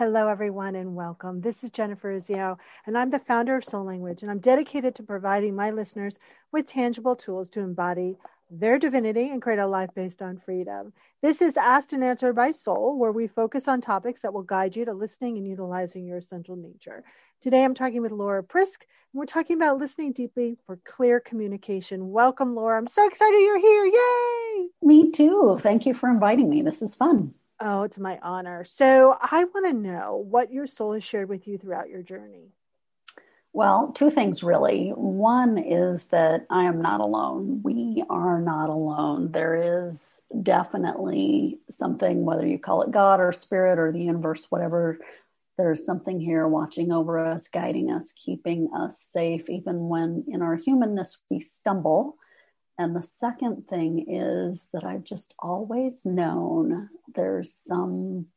Hello, everyone, and welcome. This is Jennifer Urezzio, and I'm the founder of Soul Language, and I'm dedicated to providing my listeners with tangible tools to embody their divinity and create a life based on freedom. This is Asked and Answered by Soul, where we focus on topics that will guide you to listening and utilizing your essential nature. Today, I'm talking with Laura Prisk, and we're talking about listening deeply for clear communication. Welcome, Laura. I'm so excited you're here. Yay! Me too. Thank you for inviting me. This is fun. Oh, it's my honor. So, I want to know what your soul has shared with you throughout your journey. Well, two things really. One is that I am not alone. We are not alone. There is definitely something, whether you call it God or spirit or the universe, whatever, there's something here watching over us, guiding us, keeping us safe, even when in our humanness we stumble and the second thing is that I've just always known there's some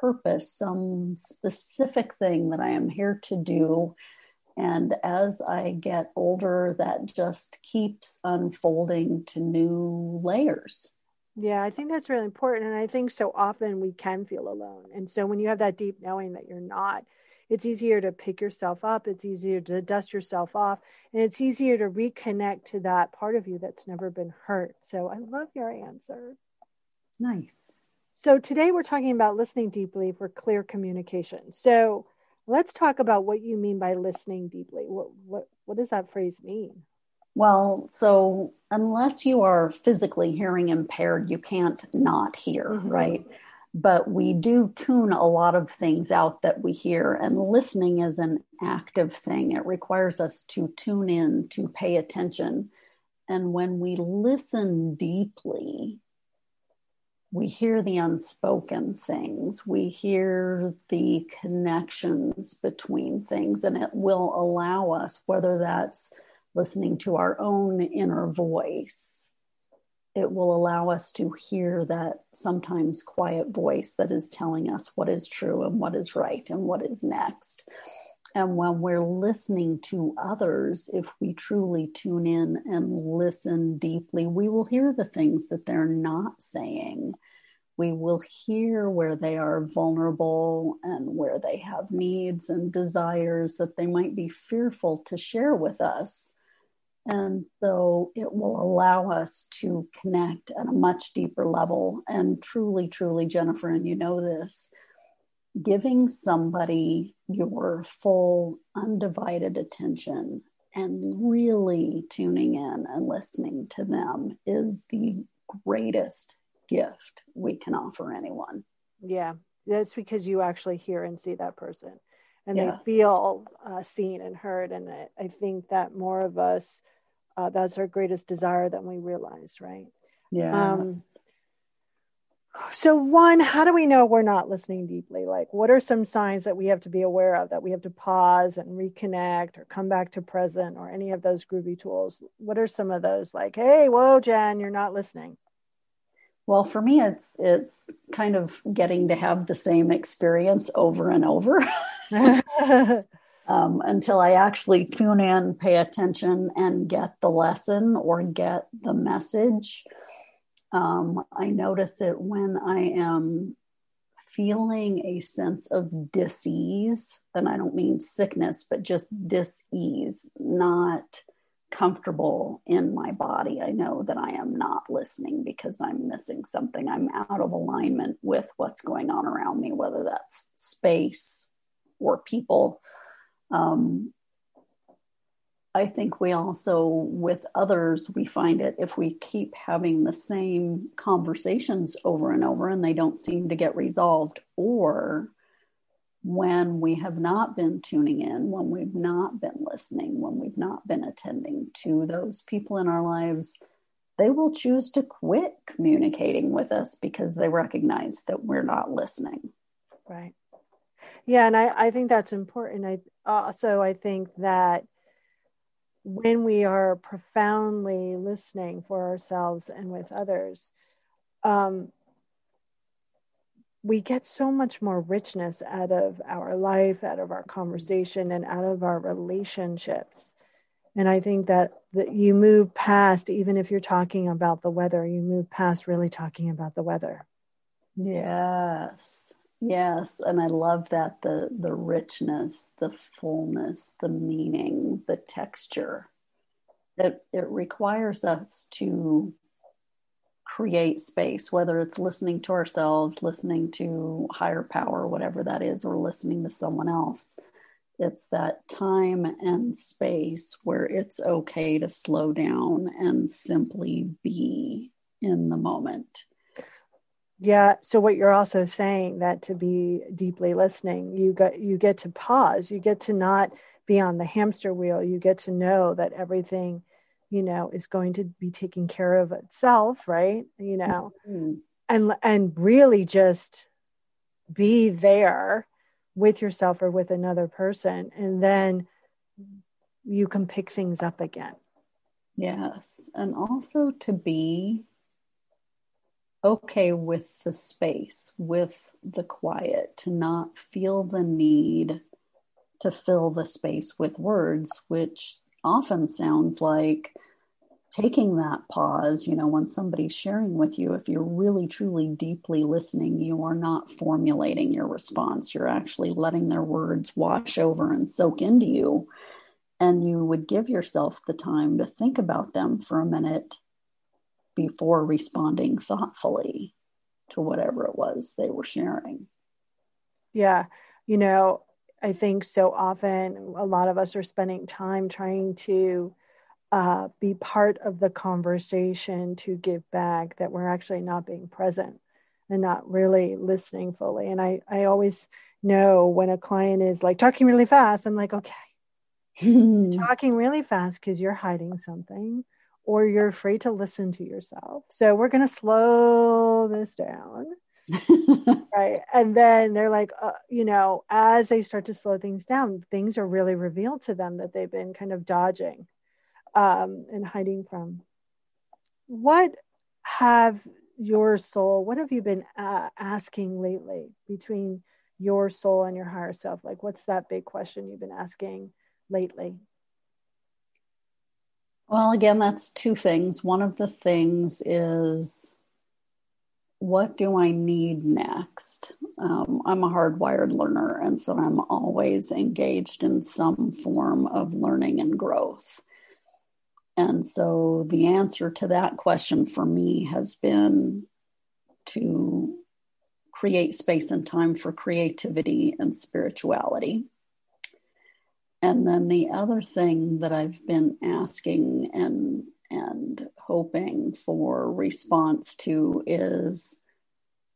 purpose, some specific thing that I am here to do. And as I get older, that just keeps unfolding to new layers. Yeah, I think that's really important. And I think so often we can feel alone. And so when you have that deep knowing that you're not, it's easier to pick yourself up. It's easier to dust yourself off. And it's easier to reconnect to that part of you that's never been hurt. So i love your answer. Nice. So today we're talking about listening deeply for clear communication. So let's talk about what you mean by listening deeply. What what what does that phrase mean? Well, so unless you are physically hearing impaired, you can't not hear, mm-hmm. right? But we do tune a lot of things out that we hear and listening is an active thing. It requires us to tune in to pay attention. And when we listen deeply we hear the unspoken things. We hear the connections between things and it will allow us whether that's listening to our own inner voice it will allow us to hear that sometimes quiet voice that is telling us what is true and what is right and what is next. And when we're listening to others, if we truly tune in and listen deeply, we will hear the things that they're not saying. We will hear where they are vulnerable and where they have needs and desires that they might be fearful to share with us and so it will allow us to connect at a much deeper level. And truly, truly, Jennifer, and you know this, giving somebody your full, undivided attention and really tuning in and listening to them is the greatest gift we can offer anyone. Yeah, that's because you actually hear and see that person and they feel uh, seen and heard. And I, I, think that more of us, uh, that's our greatest desire than we realize, right? Yeah. Um, so, one, how do we know we're not listening deeply? Like, what are some signs that we have to be aware of that we have to pause and reconnect or come back to present or any of those groovy tools? What are some of those? Like, hey, whoa, Jen, you're not listening. Well, for me, it's it's kind of getting to have the same experience over and over um, until I actually tune in, pay attention, and get the lesson or get the message. Um, I notice it when I am feeling a sense of disease, and I don't mean sickness, but just disease, not comfortable in my body. I know that I am not listening because I'm missing something. I'm out of alignment with what's going on around me, whether that's space or people. Um, I think we also, with others, we find it if we keep having the same conversations over and over and they don't seem to get resolved, or when we have not been tuning in, when we've not been listening, when we've not been attending to those people in our lives, they will choose to quit communicating with us because they recognize that we're not listening. Right. Yeah, and I, I think that's important. I also I think that when we are profoundly listening for ourselves and with others, um, we get so much more richness out of our life, out of our conversation, and out of our relationships. And I think that, that you move past, even if you're talking about the weather, you move past really talking about the weather. Yes. Yes, and I love that the the richness, the fullness, the meaning, the texture. It it requires us to create space, whether it's listening to ourselves, listening to higher power, whatever that is, or listening to someone else. It's that time and space where it's okay to slow down and simply be in the moment yeah. So what you're also saying that to be deeply listening, you get you get to pause. You get to not be on the hamster wheel. You get to know that everything, you know, is going to be taken care of itself, right? You know, mm-hmm. and and really just be there with yourself or with another person, and then you can pick things up again. Yes, and also to be okay with the space, with the quiet, to not feel the need to fill the space with words, which often sounds like taking that pause. You know, when somebody's sharing with you, if you're really, truly, deeply listening, you are not formulating your response. You're actually letting their words wash over and soak into you. And you would give yourself the time to think about them for a minute before responding thoughtfully to whatever it was they were sharing. Yeah. You know, I think so often a lot of us are spending time trying to uh, be part of the conversation to give back that we're actually not being present and not really listening fully. And I, I always know when a client is like talking really fast, I'm like, okay, talking really fast because you're hiding something or you're afraid to listen to yourself. So we're going to slow this down. right. And then they're like, uh, you know, as they start to slow things down, things are really revealed to them that they've been kind of dodging um, and hiding from. What have your soul, what have you been uh, asking lately between your soul and your higher self? Like, what's that big question you've been asking lately? Well, again, that's two things. One of the things is what do I need next? Um, I'm a hardwired learner, and so I'm always engaged in some form of learning and growth. And so the answer to that question for me has been to create space and time for creativity and spirituality. And then the other thing that I've been asking and and hoping for response to is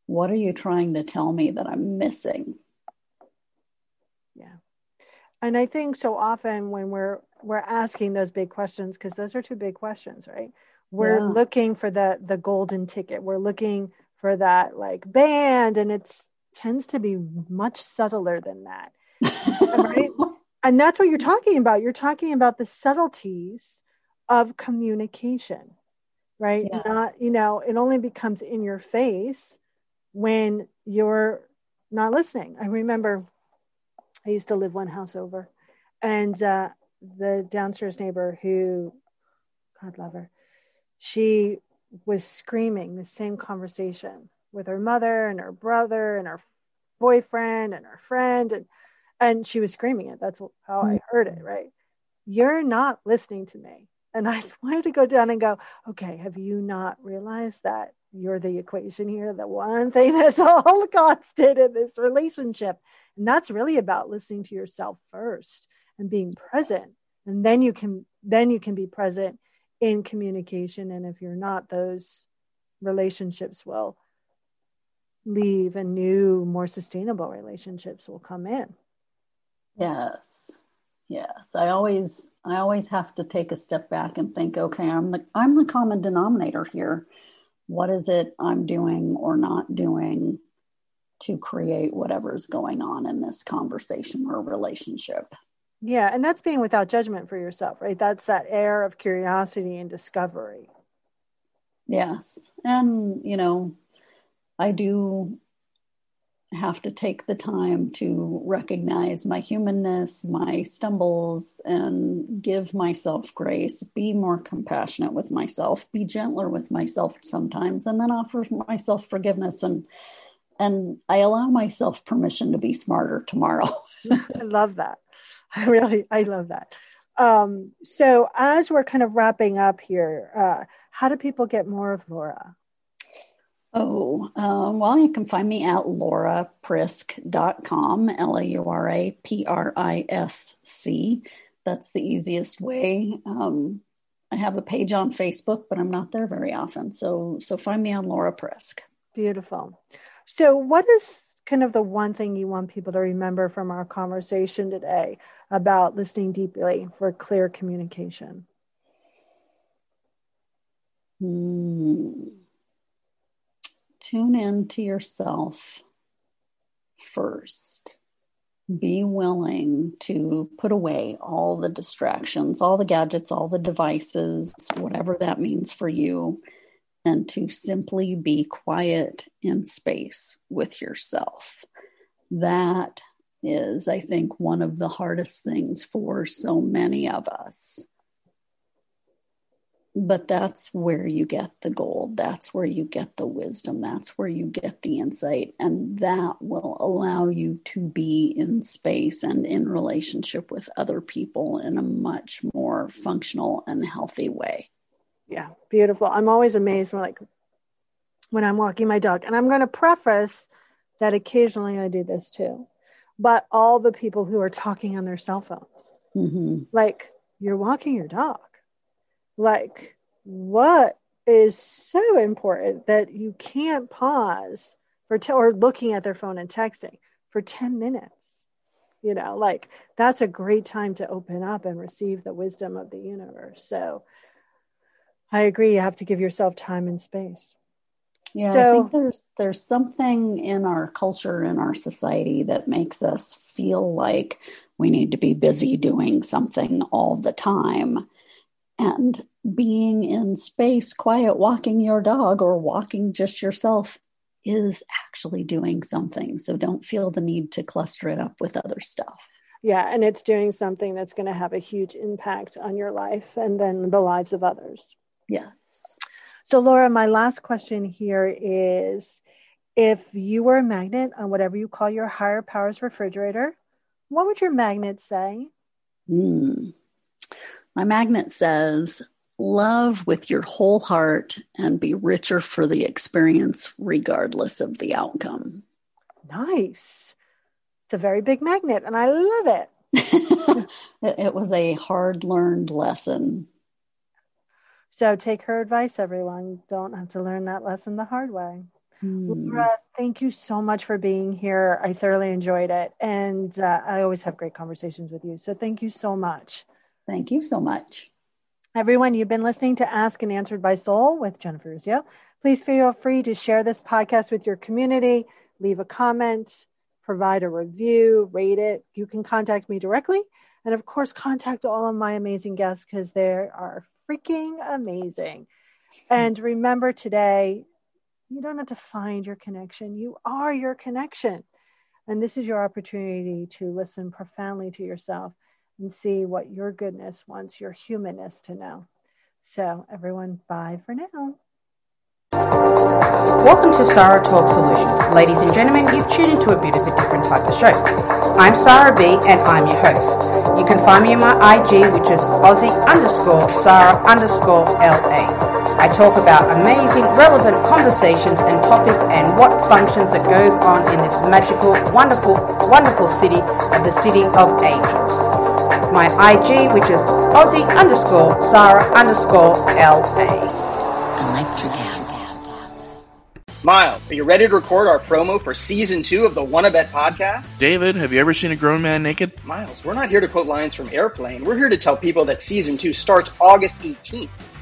what are you trying to tell me that I'm missing? Yeah. And I think so often when we're we're asking those big questions because those are two big questions, right? We're yeah. looking for the the golden ticket. We're looking for that like band and it's tends to be much subtler than that. right? And that's what you're talking about. You're talking about the subtleties of communication right? Yes. not you know it only becomes in your face when you're not listening. I remember i used to live one house over and uh, the downstairs neighbor who god love her she was screaming the same conversation with her mother and her brother and her boyfriend and her friend and and she was screaming it. That's how i mm-hmm. heard it right? You're not listening to me. And i wanted to go down and go okay have you not realized that you're the equation here? The one thing that's all constant in this relationship. And that's really about listening to yourself first and being present. And then you can then you can be present in communication. And if you're not those relationships will leave and new more sustainable relationships will come in Yes. Yes. I always I always have to take a step back and think, okay, I'm the I'm the common denominator here. What is it I'm doing or not doing to create whatever's going on in this conversation or relationship? Yeah, and that's being without judgment for yourself, right? That's that air of curiosity and discovery. Yes. And, you know, I do have to take the time to recognize my humanness, my stumbles, and give myself grace, be more compassionate with myself, be gentler with myself sometimes, and then offer myself forgiveness and and I allow myself permission to be smarter tomorrow. I love that. I really, I love that. Um, so as we're kind of wrapping up here, uh, how do people get more of Laura? Oh, um, well, you can find me at lauraprisk.com, L A U R A P R I S C. That's the easiest way. Um, I have a page on Facebook, but I'm not there very often. So, so find me on Laura Prisk. Beautiful. So, what is kind of the one thing you want people to remember from our conversation today about listening deeply for clear communication? Hmm tune in to yourself first. Be willing to put away all the distractions, all the gadgets, all the devices, whatever that means for you, and to simply be quiet in space with yourself. That is, I think, one of the hardest things for so many of us but that's where you get the gold. That's where you get the wisdom. That's where you get the insight. And that will allow you to be in space and in relationship with other people in a much more functional and healthy way. Yeah beautiful. I'm always amazed when like when i'm walking my dog. And i'm going to preface that occasionally i do this too. But all the people who are talking on their cell phones mm-hmm. like you're walking your dog like what is so important that you can't pause for t- or looking at their phone and texting for 10 minutes? You know like that's a great time to open up and receive the wisdom of the universe. So i agree you have to give yourself time and space. Yeah so, i think there's there's something in our culture in our society that makes us feel like we need to be busy doing something all the time and being in space, quiet, walking your dog or walking just yourself is actually doing something. So don't feel the need to cluster it up with other stuff. Yeah, and it's doing something that's going to have a huge impact on your life and then the lives of others. Yes. So, Laura, my last question here is if you were a magnet on whatever you call your higher powers refrigerator, what would your magnet say? Mm. My magnet says, love with your whole heart and be richer for the experience, regardless of the outcome. Nice. It's a very big magnet, and I love it. it, was a hard learned lesson. So take her advice, everyone. Don't have to learn that lesson the hard way. Hmm. Laura, thank you so much for being here. I thoroughly enjoyed it. And uh, I always have great conversations with you. So thank you so much. Thank you so much. Everyone, you've been listening to Ask and Answered by Soul with Jennifer Urezzio. Please feel free to share this podcast with your community, leave a comment, provide a review, rate it. You can contact me directly. And of course, contact all of my amazing guests because they are freaking amazing. And remember today, you don't have to find your connection, you are your connection. And this is your opportunity to listen profoundly to yourself and see what your goodness wants your humanness to know. So, everyone, bye for now. Welcome to Sarah Talk Solutions. Ladies and gentlemen, you've tuned into a bit of a different type of show. I'm Sarah B and I'm your host. You can find me on my IG, which is Aussie underscore Sarah underscore LA. I talk about amazing, relevant conversations and topics and what functions that goes on in this magical, wonderful, wonderful city of the City of Angels my IG, which is Aussie underscore Sarah underscore LA. Electric Miles, are you ready to record our promo for season two of the Wanna Bet podcast? David, have you ever seen a grown man naked? Miles, we're not here to quote lines from Airplane. We're here to tell people that season two starts August 18th.